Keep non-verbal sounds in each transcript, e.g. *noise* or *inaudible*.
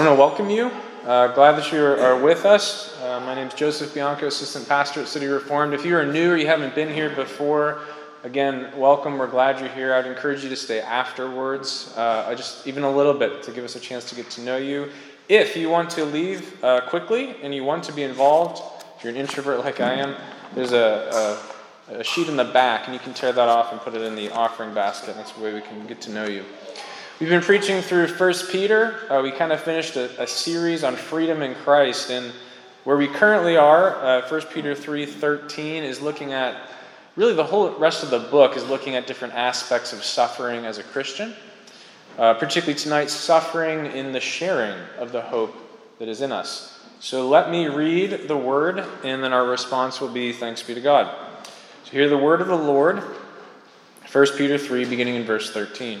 want to welcome you. Uh, glad that you are, with us. Uh, my name is Joseph Bianco, Assistant Pastor at City Reformed. If you are new or you haven't been here before, again, welcome. We're glad you're here. I'd encourage you to stay afterwards, uh, just even a little bit to give us a chance to get to know you. If you want to leave uh, quickly and you want to be involved, if you're an introvert like I am, there's a, a, a sheet in the back, and you can tear that off and put it in the offering basket. That's the way we can get to know you. We've been preaching through 1 Peter. Uh, we kind of finished a, a, series on freedom in Christ, and where we currently are, uh, 1 Peter 3:13 is looking at really the whole rest of the book is looking at different aspects of suffering as a Christian. Uh, particularly tonight, suffering in the sharing of the hope that is in us. So let me read the word, and then our response will be thanks be to God. So hear the word of the Lord, 1 Peter 3, beginning in verse 13.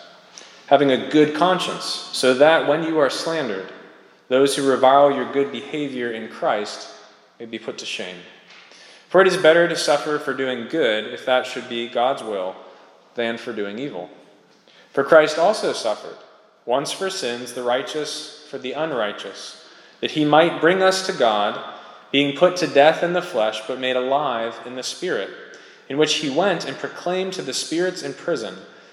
having a good conscience, so that when you are slandered, those who revile your good behavior in Christ may be put to shame. For it is better to suffer for doing good, if that should be God's will, than for doing evil. For Christ also suffered, once for sins, the righteous for the unrighteous, that he might bring us to God, being put to death in the flesh, but made alive in the Spirit, in which he went and proclaimed to the spirits in prison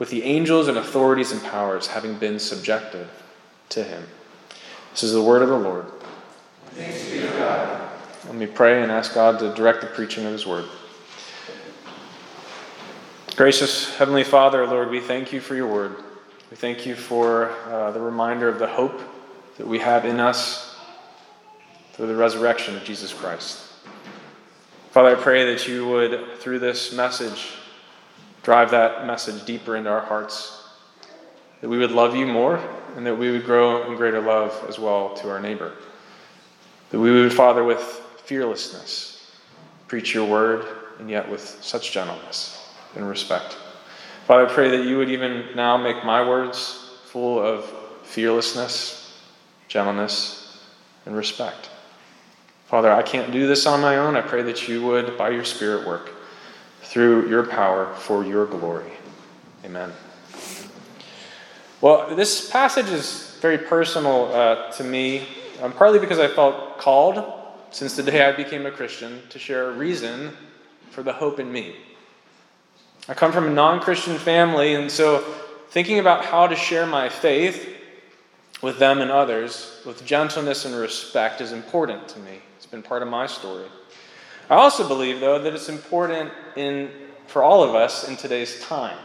with the angels and authorities and powers having been subjected to him. This is the word of the Lord. Let me pray and ask God to direct the preaching of his word. Gracious Heavenly Father, Lord, we thank you for your word. We thank you for uh, the reminder of the hope that we have in us through the resurrection of Jesus Christ. Father, I pray that you would, through this message, drive that message deeper into our hearts. That we would love you more and that we would grow in greater love as well to our neighbor. That we would, Father, with fearlessness, preach your word and yet with such gentleness and respect. Father, I pray that you would even now make my words full of fearlessness, gentleness, and respect. Father, I can't do this on my own. I pray that you would, by your Spirit, work through your power for your glory. Amen. Well, this passage is very personal uh, to me, um, partly because I felt called since the day I became a Christian to share a reason for the hope in me. I come from a non Christian family, and so thinking about how to share my faith with them and others with gentleness and respect is important to me. It's been part of my story. I also believe, though, that it's important in, for all of us in today's time,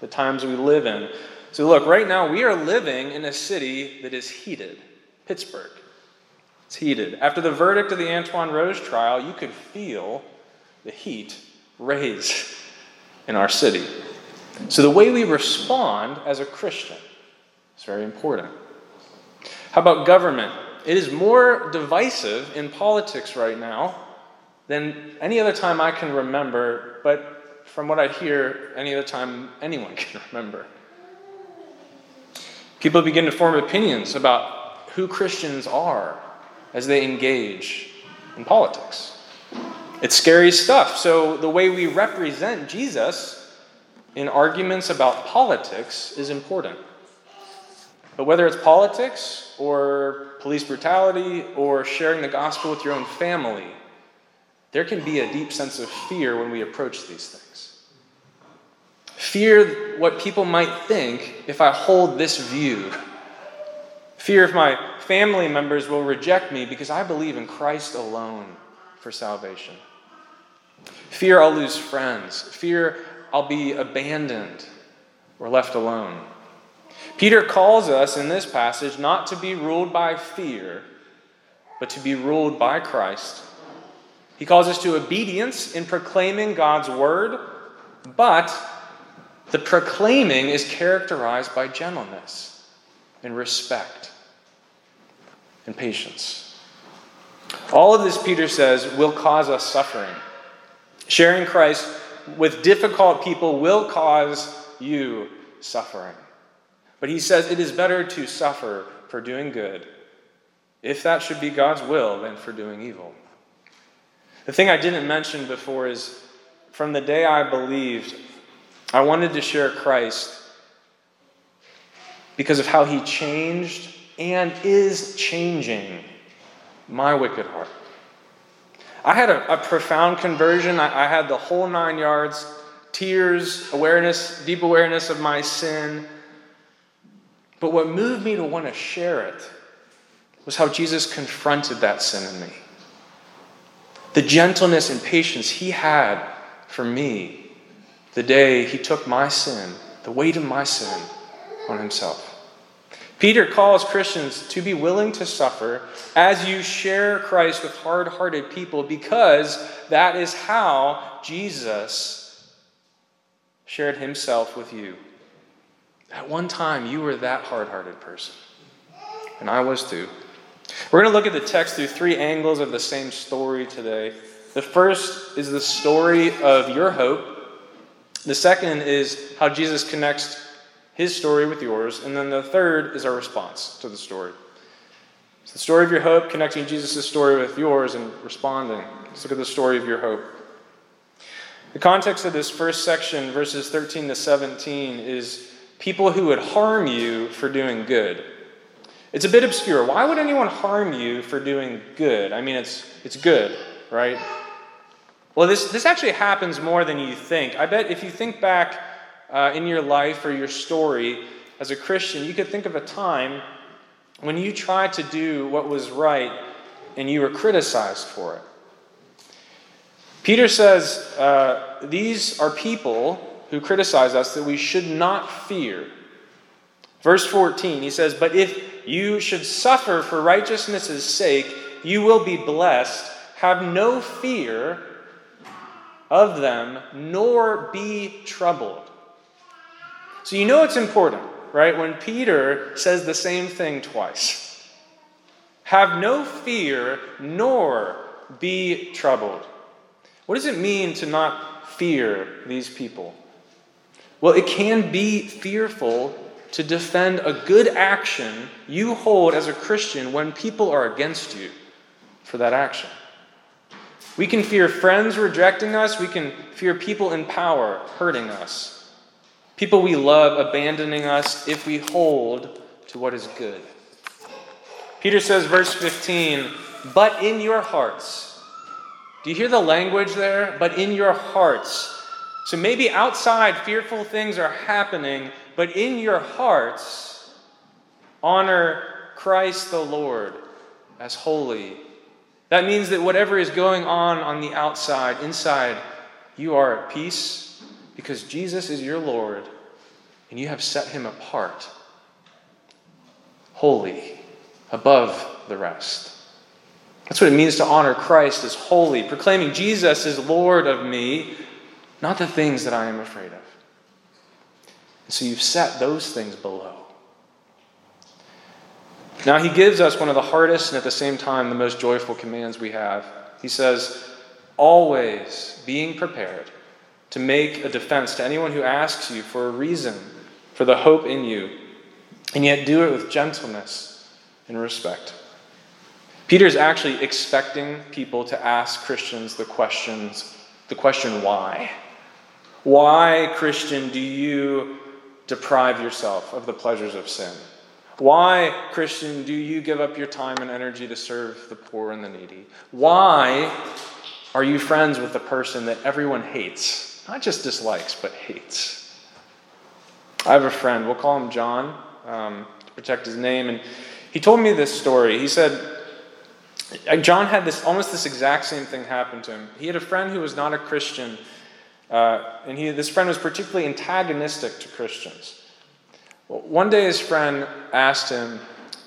the times we live in. So, look, right now we are living in a city that is heated Pittsburgh. It's heated. After the verdict of the Antwon Rose trial, you could feel the heat raise in our city. So, the way we respond as a Christian is very important. How about government? It is more divisive in politics right now than any other time I can remember, but from what I hear, any other time anyone *laughs* can remember. People begin to form opinions about who Christians are as they engage in politics. It's scary stuff. So, the way we represent Jesus in arguments about politics is important. But whether it's politics or police brutality or sharing the gospel with your own family, there can be a deep sense of fear when we approach these things. Fear what people might think if I hold this view. Fear if my family members will reject me because I believe in Christ alone for salvation. Fear I'll lose friends. Fear I'll be abandoned or left alone. Peter calls us in this passage not to be ruled by fear, but to be ruled by Christ. He calls us to obedience in proclaiming God's word, but the proclaiming is characterized by gentleness and respect and patience. All of this, Peter says, will cause us suffering. Sharing Christ with difficult people will cause you suffering. But he says it is better to suffer for doing good, if that should be God's will, than for doing evil. The thing I didn't mention before is from the day I believed, I wanted to share Christ because of how he changed and is changing my wicked heart. I had a, a profound conversion. I, I had the whole nine yards tears, awareness, deep awareness of my sin. But what moved me to want to share it was how Jesus confronted that sin in me. The gentleness and patience he had for me the day he took my sin, the weight of my sin, on himself. Peter calls Christians to be willing to suffer as you share Christ with hard hearted people because that is how Jesus shared himself with you. At one time, you were that hard hearted person, and I was too. We're going to look at the text through three angles of the same story today. The first is the story of your hope, the second is how Jesus connects his story with yours, and then the third is our response to the story. It's the story of your hope, connecting Jesus' story with yours and responding. Let's look at the story of your hope. The context of this first section, verses 13 to 17, is people who would harm you for doing good. It's a bit obscure. Why would anyone harm you for doing good? I mean, it's, it's good, right? Well, this, this actually happens more than you think. I bet if you think back uh, in your life or your story as a Christian, you could think of a time when you tried to do what was right and you were criticized for it. Peter says uh, these are people who criticize us that we should not fear. Verse 14, he says, But if you should suffer for righteousness' sake, you will be blessed. Have no fear of them, nor be troubled. So you know it's important, right? When Peter says the same thing twice have no fear, nor be troubled. What does it mean to not fear these people? Well, it can be fearful to defend a good action you hold as a Christian when people are against you for that action. We can fear friends rejecting us, we can fear people in power hurting us. People we love abandoning us if we hold to what is good. Peter says, verse 15, but in your hearts. Do you hear the language there? But in your hearts. So maybe outside fearful things are happening, but in your hearts, honor Christ the Lord as holy. That means that whatever is going on on the outside, inside, you are at peace because Jesus is your Lord and you have set him apart, holy, above the rest. That's what it means to honor Christ as holy, proclaiming Jesus is Lord of me, not the things that I am afraid of. So you've set those things below. Now, he gives us one of the hardest and at the same time the most joyful commands we have. He says, always being prepared to make a defense to anyone who asks you for a reason for the hope in you, and yet do it with gentleness and respect. Peter is actually expecting people to ask Christians the questions, the question why. Why, Christian, do you deprive yourself of the pleasures of sin? Why, Christian, do you give up your time and energy to serve the poor and the needy? Why are you friends with the person that everyone hates? Not just dislikes, but hates. I have a friend, we'll call him John um, to protect his name, and He told me this story. He said, uh, John had this almost this exact same thing happen to him. He had a friend who was not a Christian, uh, and he, this friend was particularly antagonistic to Christians. Well, one day, his friend asked him,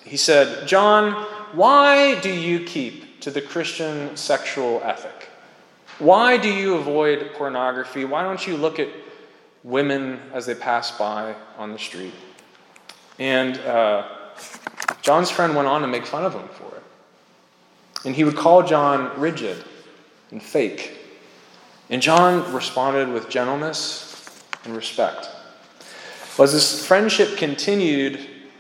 he said, John, why do you keep to the Christian sexual ethic? Why do you avoid pornography? Why don't you look at women as they pass by on the street? And uh, John's friend went on to make fun of him for it. And he would call John rigid and fake. And John responded with gentleness and respect. Well, as this friendship continued,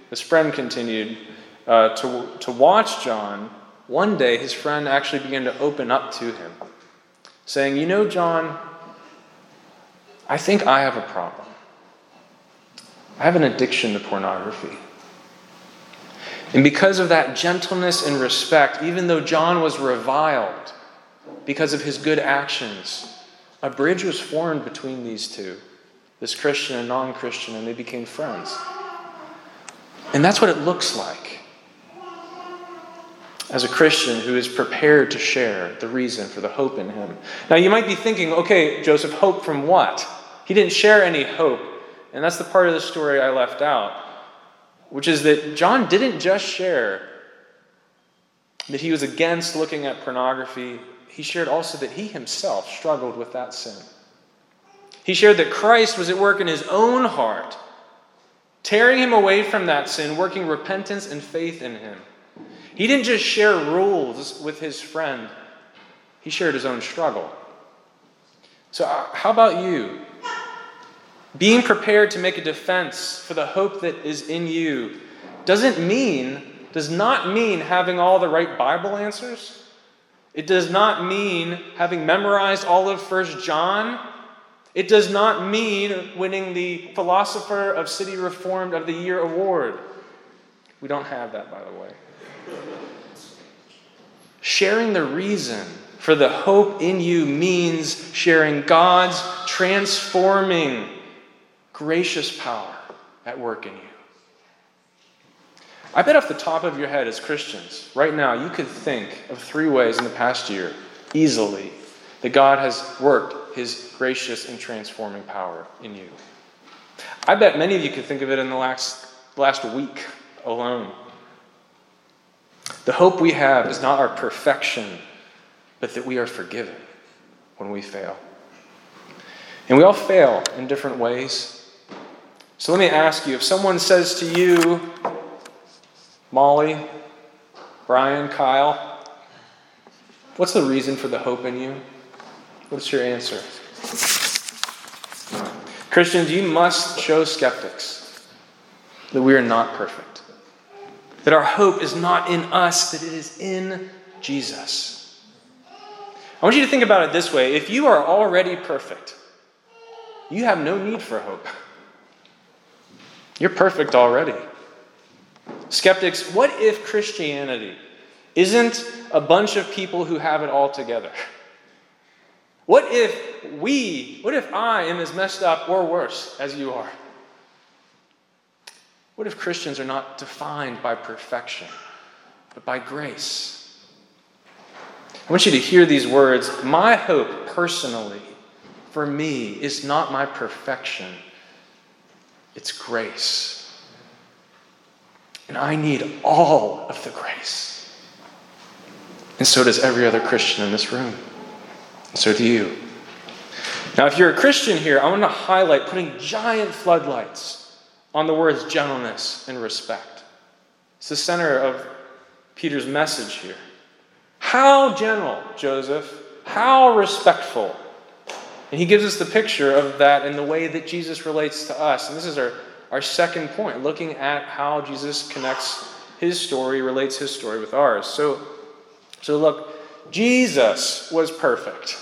this friend continued uh, to, to watch John, one day his friend actually began to open up to him, saying, You know, John, I think I have a problem. I have an addiction to pornography. And because of that gentleness and respect, even though John was reviled because of his good actions, a bridge was formed between these two, this Christian and non Christian, and they became friends. And that's what it looks like as a Christian who is prepared to share the reason for the hope in him. Now, you might be thinking, okay, Joseph, hope from what? He didn't share any hope. And that's the part of the story I left out which is that John didn't just share that he was against looking at pornography, he shared also that he himself struggled with that sin. He shared that Christ was at work in his own heart, tearing him away from that sin, working repentance and faith in him. He didn't just share rules with his friend, he shared his own struggle. So, uh, how about you? Being prepared to make a defense for the hope that is in you doesn't mean, does not mean having all the right Bible answers. It does not mean having memorized all of First John. It does not mean winning the Philosopher of City Reformed of the Year award. We don't have that, by the way. Sharing the reason for the hope in you means sharing God's transforming gracious power at work in you. I bet off the top of your head, as Christians, right now, you could think of three ways in the past year, easily, that God has worked his gracious and transforming power in you. I bet many of you could think of it in the last, last week alone. The hope we have is not our perfection, but that we are forgiven when we fail. And we all fail in different ways. So let me ask you if someone says to you, Molly, Brian, Kyle, what's the reason for the hope in you? What's your answer? Christians, you must show skeptics that we are not perfect, that our hope is not in us, that it is in Jesus. I want you to think about it this way if you are already perfect, you have no need for hope. You're perfect already. Skeptics, what if Christianity isn't a bunch of people who have it all together? What if we, what if I am as messed up or worse as you are? What if Christians are not defined by perfection, but by grace? I want you to hear these words. My hope, personally, for me, is not my perfection it's grace. And I need all of the grace. And so does every other Christian in this room. And so do you. Now, if you're a Christian here, I want to highlight putting giant floodlights on the words gentleness and respect. It's the center of Peter's message here. How gentle, Joseph. How respectful. And he gives us the picture of that in the way that Jesus relates to us. And this is our, our second point, looking at how Jesus connects his story, relates his story with ours. So, so look, Jesus was perfect,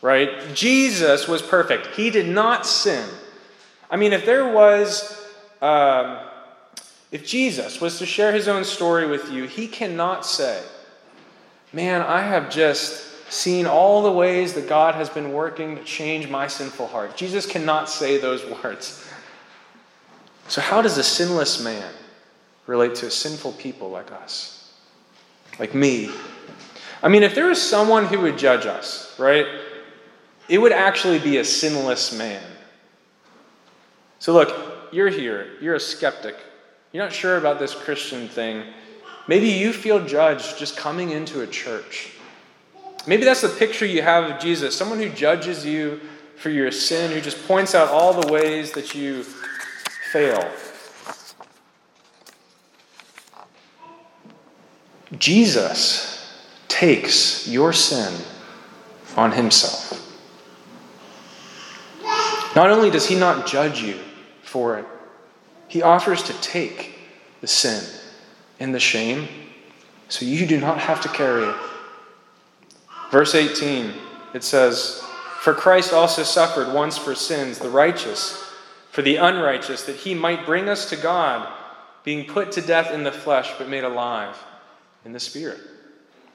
right? Jesus was perfect. He did not sin. I mean, if there was, um, if Jesus was to share his own story with you, he cannot say, Man, I have just seen all the ways that God has been working to change my sinful heart. Jesus cannot say those *laughs* words. So, how does a sinless man relate to a sinful people like us, like me. I mean, if there was someone who would judge us, right, it would actually be a sinless man. So, look, you're here, you're a skeptic, you're not sure about this Christian thing. Maybe you feel judged just coming into a church. Maybe that's the picture you have of Jesus someone who judges you for your sin, who just points out all the ways that you fail. Jesus takes your sin on himself. Not only does he not judge you for it, he offers to take the sin and the shame so you do not have to carry it. Verse 18, it says, For Christ also suffered once for sins, the righteous, for the unrighteous, that he might bring us to God, being put to death in the flesh, but made alive in the Spirit.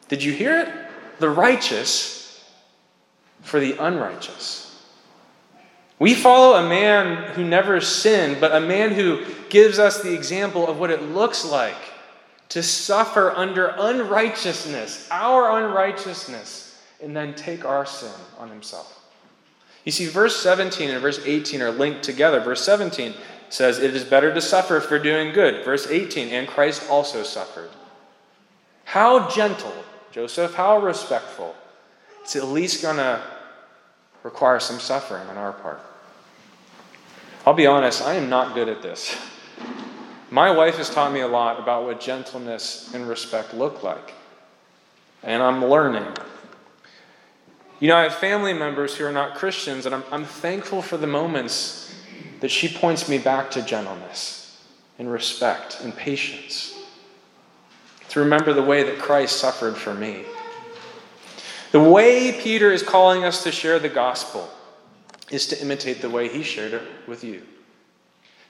Did you hear it? The righteous for the unrighteous. We follow a man who never sinned, but a man who gives us the example of what it looks like to suffer under unrighteousness, our unrighteousness, and then take our sin on himself. You see, verse 17 and verse 18 are linked together. Verse 17 says, It is better to suffer for doing good. Verse 18, and Christ also suffered. How gentle, Joseph, how respectful. It's at least going to require some suffering on our part. I'll be honest, I am not good at this. My wife has taught me a lot about what gentleness and respect look like, and I'm learning. You know, I have family members who are not Christians, and I'm, I'm thankful for the moments that she points me back to gentleness and respect and patience. To remember the way that Christ suffered for me. The way Peter is calling us to share the gospel is to imitate the way he shared it with you.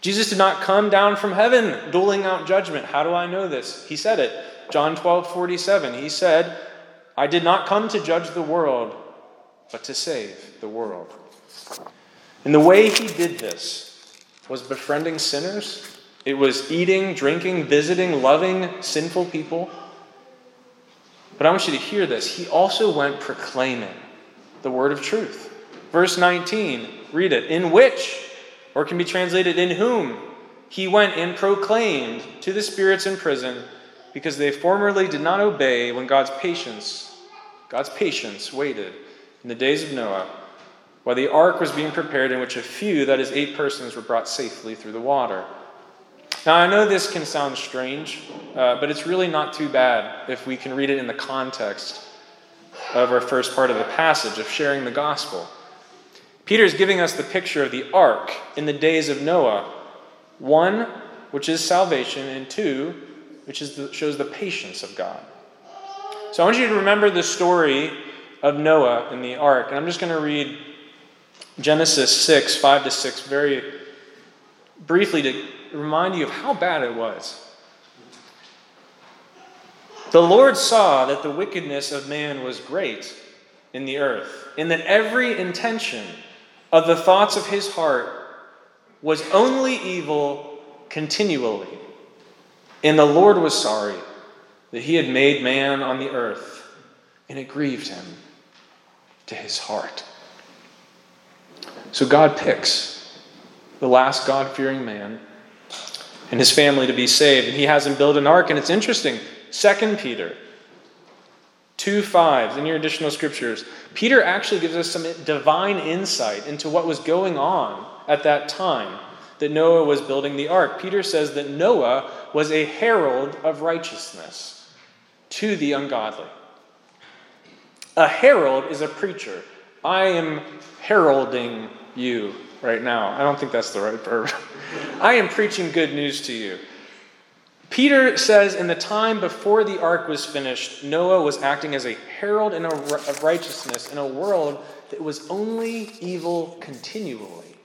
Jesus did not come down from heaven doling out judgment. How do I know this? He said it. John 12, 47. He said, I did not come to judge the world, but to save the world. And the way he did this was befriending sinners, it was eating, drinking, visiting, loving sinful people. But I want you to hear this. He also went proclaiming the word of truth. Verse 19, read it. In which, or can be translated in whom, he went and proclaimed to the spirits in prison because they formerly did not obey when God's patience, God's patience waited in the days of Noah while the ark was being prepared in which a few, that is eight persons, were brought safely through the water. Now, I know this can sound strange, uh, but it's really not too bad if we can read it in the context of our first part of the passage of sharing the gospel. Peter is giving us the picture of the ark in the days of Noah one, which is salvation, and two, which is the, shows the patience of God. So I want you to remember the story of Noah and the ark. And I'm just going to read Genesis 6, 5 to 6, very briefly to remind you of how bad it was. The Lord saw that the wickedness of man was great in the earth, and that every intention of the thoughts of his heart was only evil continually. And the Lord was sorry that he had made man on the earth, and it grieved him to his heart. So God picks the last God fearing man and his family to be saved, and he has him build an ark. And it's interesting, Second Peter 2 5 in your additional scriptures, Peter actually gives us some divine insight into what was going on at that time that Noah was building the ark. Peter says that Noah was a herald of righteousness to the ungodly. A herald is a preacher. I am heralding you right now. I don't think that's the right verb. *laughs* I am preaching good news to you. Peter says in the time before the ark was finished, Noah was acting as a herald of righteousness in a world that was only evil continually.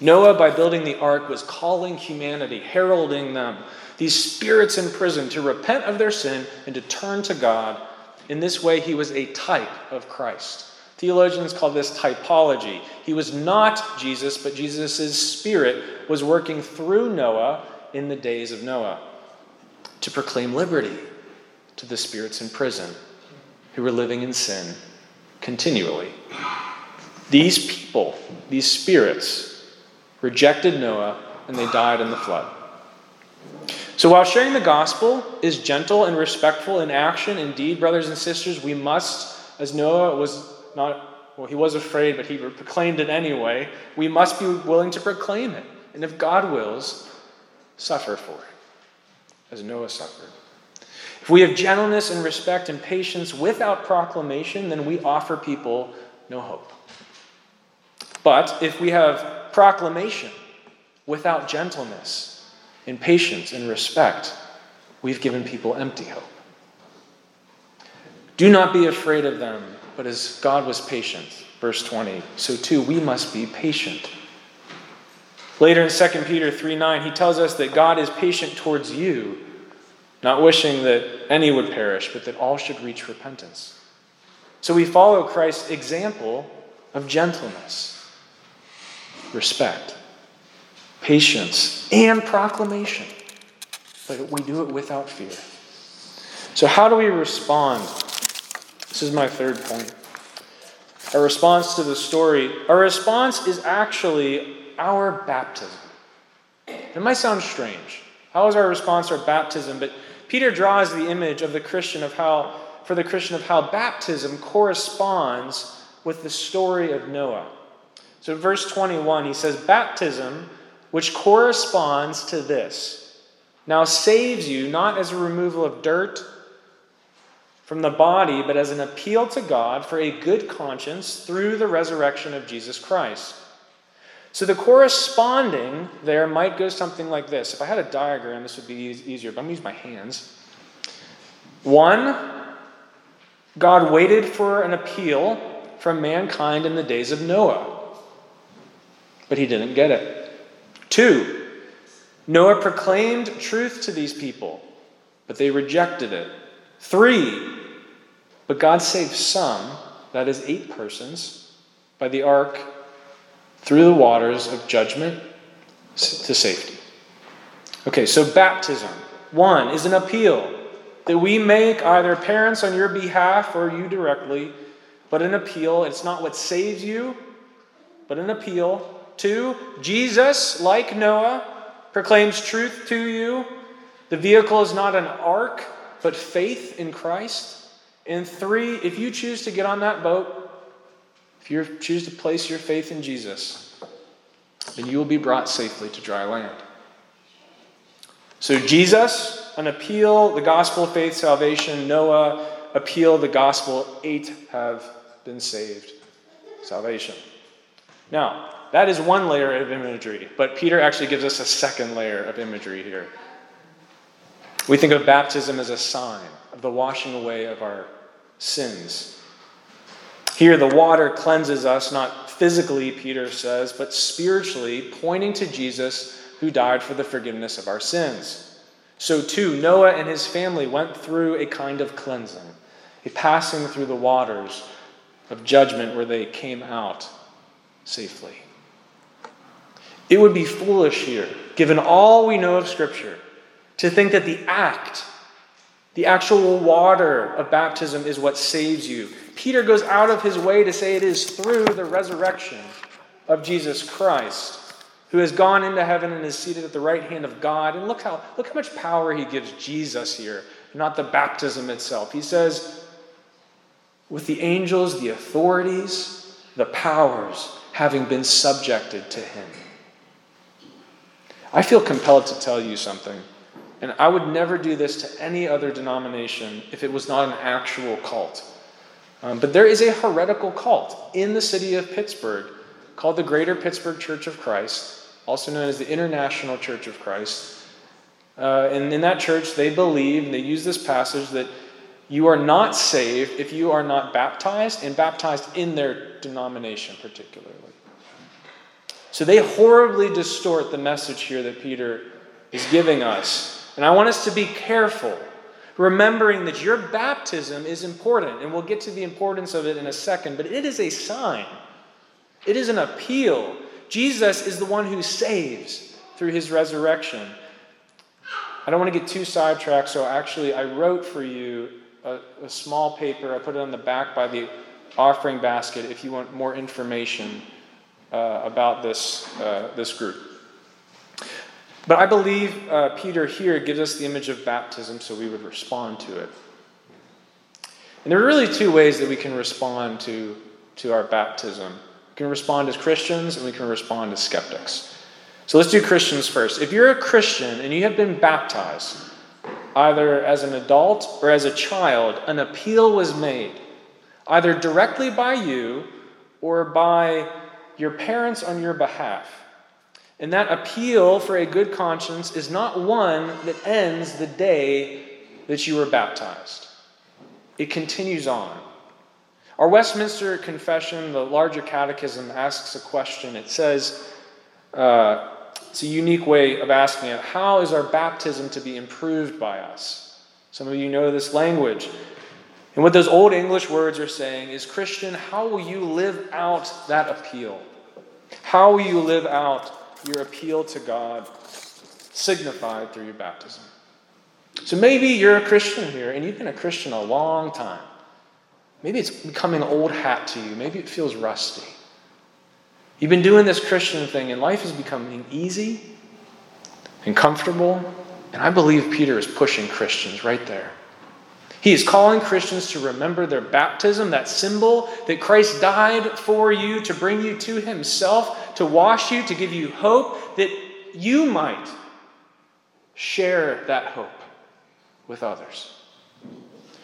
Noah, by building the ark, was calling humanity, heralding them, these spirits in prison, to repent of their sin and to turn to God. In this way, he was a type of Christ. Theologians call this typology. He was not Jesus, but Jesus' spirit was working through Noah in the days of Noah, to proclaim liberty to the spirits in prison who were living in sin continually. These people, these spirits, rejected Noah and they died in the flood. So while sharing the gospel is gentle and respectful in action, indeed, brothers and sisters, we must, as Noah was not, well, he was afraid, but he proclaimed it anyway, we must be willing to proclaim it. And if God wills, suffer for it, as Noah suffered. If we have gentleness and respect and patience without proclamation, then we offer people no hope. But if we have proclamation without gentleness and patience and respect, we've given people empty hope. Do not be afraid of them, but as God was patient, verse 20, so too we must be patient. Later in 2 Peter 3 9, he tells us that God is patient towards you not wishing that any would perish, but that all should reach repentance. So we follow Christ's example of gentleness, respect, patience, and proclamation. But we do it without fear. So, how do we respond? This is my third point. Our response to the story, our response is actually our baptism. It might sound strange. How is our response our baptism? But Peter draws the image of the Christian of how, for the Christian of how baptism corresponds with the story of Noah. So, verse 21, he says, Baptism, which corresponds to this, now saves you not as a removal of dirt from the body, but as an appeal to God for a good conscience through the resurrection of Jesus Christ. So the corresponding there might go something like this. If I had a diagram, this would be easier, but I'm going to use my hands. One, God waited for an appeal from mankind in the days of Noah, but he didn't get it. Two, Noah proclaimed truth to these people, but they rejected it. Three, but God saved some, that is, eight persons, by the ark through the waters of judgment to safety. Okay, so baptism, one, is an appeal that we make either parents on your behalf or you directly, but an appeal. It's not what saves you, but an appeal. Two, Jesus, like Noah, proclaims truth to you. The vehicle is not an ark, but faith in Christ. And three, if you choose to get on that boat, if you choose to place your faith in Jesus, then you will be brought safely to dry land. So, Jesus, an appeal, the gospel, of faith, salvation. Noah, appeal, the gospel. Eight have been saved, salvation. Now, that is one layer of imagery, but Peter actually gives us a second layer of imagery here. We think of baptism as a sign of the washing away of our sins. Here, the water cleanses us, not physically, Peter says, but spiritually, pointing to Jesus who died for the forgiveness of our sins. So, too, Noah and his family went through a kind of cleansing, a passing through the waters of judgment where they came out safely. It would be foolish here, given all we know of Scripture, to think that the act, the actual water of baptism, is what saves you. Peter goes out of his way to say it is through the resurrection of Jesus Christ, who has gone into heaven and is seated at the right hand of God. And look how, look how much power he gives Jesus here, not the baptism itself. He says, with the angels, the authorities, the powers having been subjected to him. I feel compelled to tell you something. And I would never do this to any other denomination if it was not an actual cult. Um, but there is a heretical cult in the city of Pittsburgh called the Greater Pittsburgh Church of Christ, also known as the International Church of Christ. Uh, and in that church, they believe, and they use this passage, that you are not saved if you are not baptized, and baptized in their denomination particularly. So they horribly distort the message here that Peter is giving us. And I want us to be careful remembering that your baptism is important, and we'll get to the importance of it in a second, but it is a sign, it is an appeal. Jesus is the one who saves through his resurrection. I don't want to get too sidetracked, so actually, I wrote for you a, a small paper. I put it on the back by the offering basket if you want more information uh, about this, uh, this group. But I believe uh, Peter here gives us the image of baptism so we would respond to it. And there are really two ways that we can respond to, to our baptism. We can respond as Christians and we can respond as skeptics. So let's do Christians first. If you're a Christian and you have been baptized, either as an adult or as a child, an appeal was made, either directly by you or by your parents on your behalf. And that appeal for a good conscience is not one that ends the day that you were baptized, it continues on. Our Westminster Confession, the larger catechism, asks a question. It says, uh, it's a unique way of asking it how is our baptism to be improved by us? Some of you know this language. And what those old English words are saying is Christian, how will you live out that appeal? How will you live out your appeal to God signified through your baptism? So maybe you're a Christian here and you've been a Christian a long time. Maybe it's becoming old hat to you. Maybe it feels rusty. You've been doing this Christian thing and life is becoming easy and comfortable. And I believe Peter is pushing Christians right there. He is calling Christians to remember their baptism, that symbol that Christ died for you to bring you to Himself, to wash you, to give you hope, that you might share that hope with others.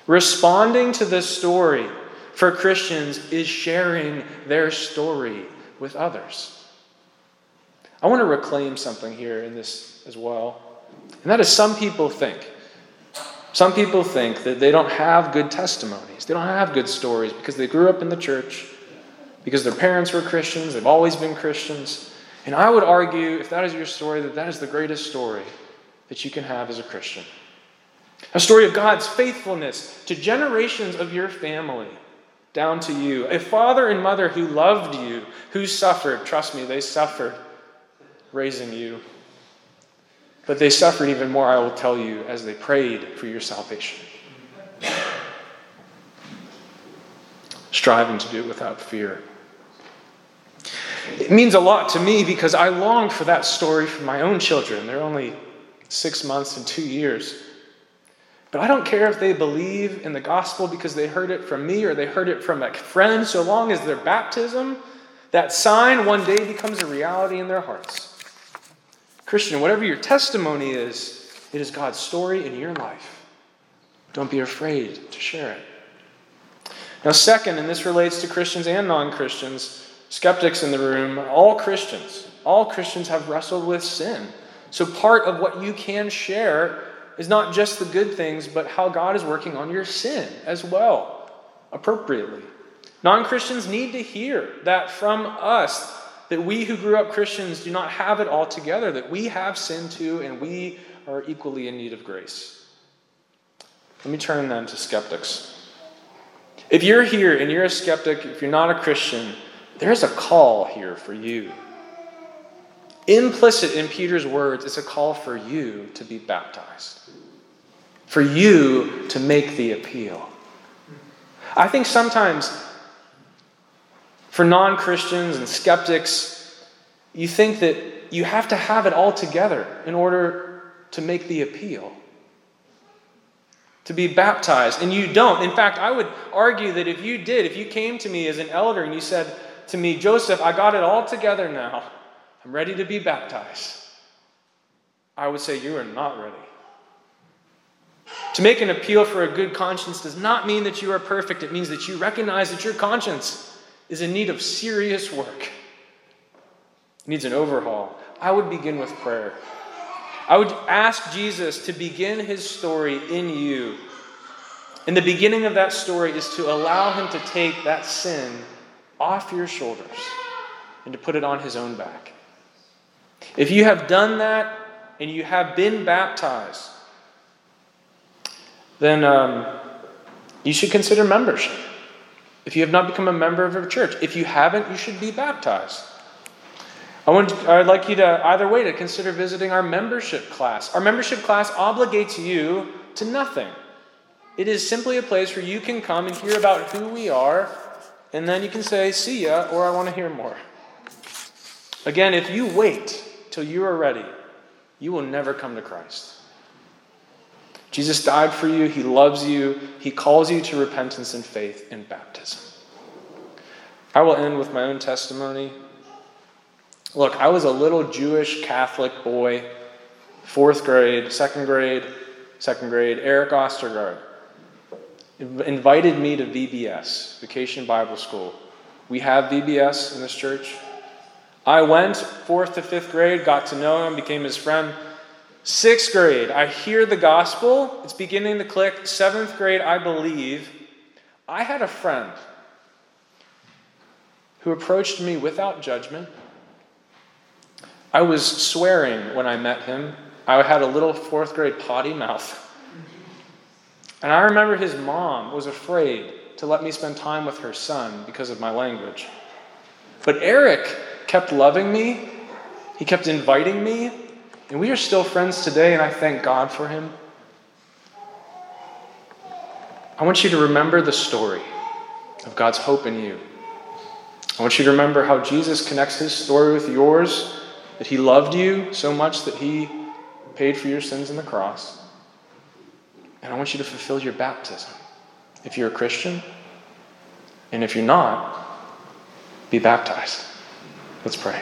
Responding to this story for Christians is sharing their story with others. I want to reclaim something here in this as well. And that is some people think some people think that they don't have good testimonies, they don't have good stories because they grew up in the church, because their parents were Christians, they've always been Christians. And I would argue, if that is your story, that that is the greatest story that you can have as a Christian. A story of God's faithfulness to generations of your family down to you. A father and mother who loved you, who suffered. Trust me, they suffered raising you. But they suffered even more, I will tell you, as they prayed for your salvation. Striving to do it without fear. It means a lot to me because I long for that story for my own children. They're only six months and two years. But I don't care if they believe in the gospel because they heard it from me or they heard it from a friend, so long as their baptism, that sign one day becomes a reality in their hearts. Christian, whatever your testimony is, it is God's story in your life. Don't be afraid to share it. Now, second, and this relates to Christians and non Christians, skeptics in the room, all Christians, all Christians have wrestled with sin. So, part of what you can share is not just the good things, but how God is working on your sin as well, appropriately. Non Christians need to hear that from us that we who grew up Christians do not have it all together, that we have sin too, and we are equally in need of grace. Let me turn then to skeptics. If you're here and you're a skeptic, if you're not a Christian, there's a call here for you. Implicit in Peter's words is a call for you to be baptized, for you to make the appeal. I think sometimes for non Christians and skeptics, you think that you have to have it all together in order to make the appeal. To be baptized, and you don't. In fact, I would argue that if you did, if you came to me as an elder and you said to me, Joseph, I got it all together now, I'm ready to be baptized, I would say, You are not ready. To make an appeal for a good conscience does not mean that you are perfect. It means that you recognize that your conscience is in need of serious work, it needs an overhaul. I would begin with prayer. I would ask Jesus to begin his story in you. And the beginning of that story is to allow him to take that sin off your shoulders and to put it on his own back. If you have done that and you have been baptized, then um, you should consider membership. If you have not become a member of a church, if you haven't, you should be baptized. I want, I'd like you to, either way, to consider visiting our membership class. Our membership class obligates you to nothing. It is simply a place where you can come and hear about who we are, and then you can say, see ya, or I want to hear more. Again, if you wait till you are ready, you will never come to Christ. Jesus died for you, He loves you, He calls you to repentance and faith in baptism. I will end with my own testimony. Look, I was a little Jewish Catholic boy, fourth grade, second grade, second grade. Eric Ostergaard invited me to VBS, Vacation Bible School. We have VBS in this church. I went fourth to fifth grade, got to know him, became his friend. Sixth grade, I hear the gospel. It's beginning to click. Seventh grade, I believe. I had a friend who approached me without judgment. I was swearing when I met him. I had a little fourth grade potty mouth. And I remember his mom was afraid to let me spend time with her son because of my language. But Eric kept loving me, he kept inviting me, and we are still friends today, and I thank God for him. I want you to remember the story of God's hope in you. I want you to remember how Jesus connects his story with yours, that he loved you so much that he paid for your sins on the cross. And I want you to fulfill your baptism. If you're a Christian, and if you're not, be baptized. Let's pray.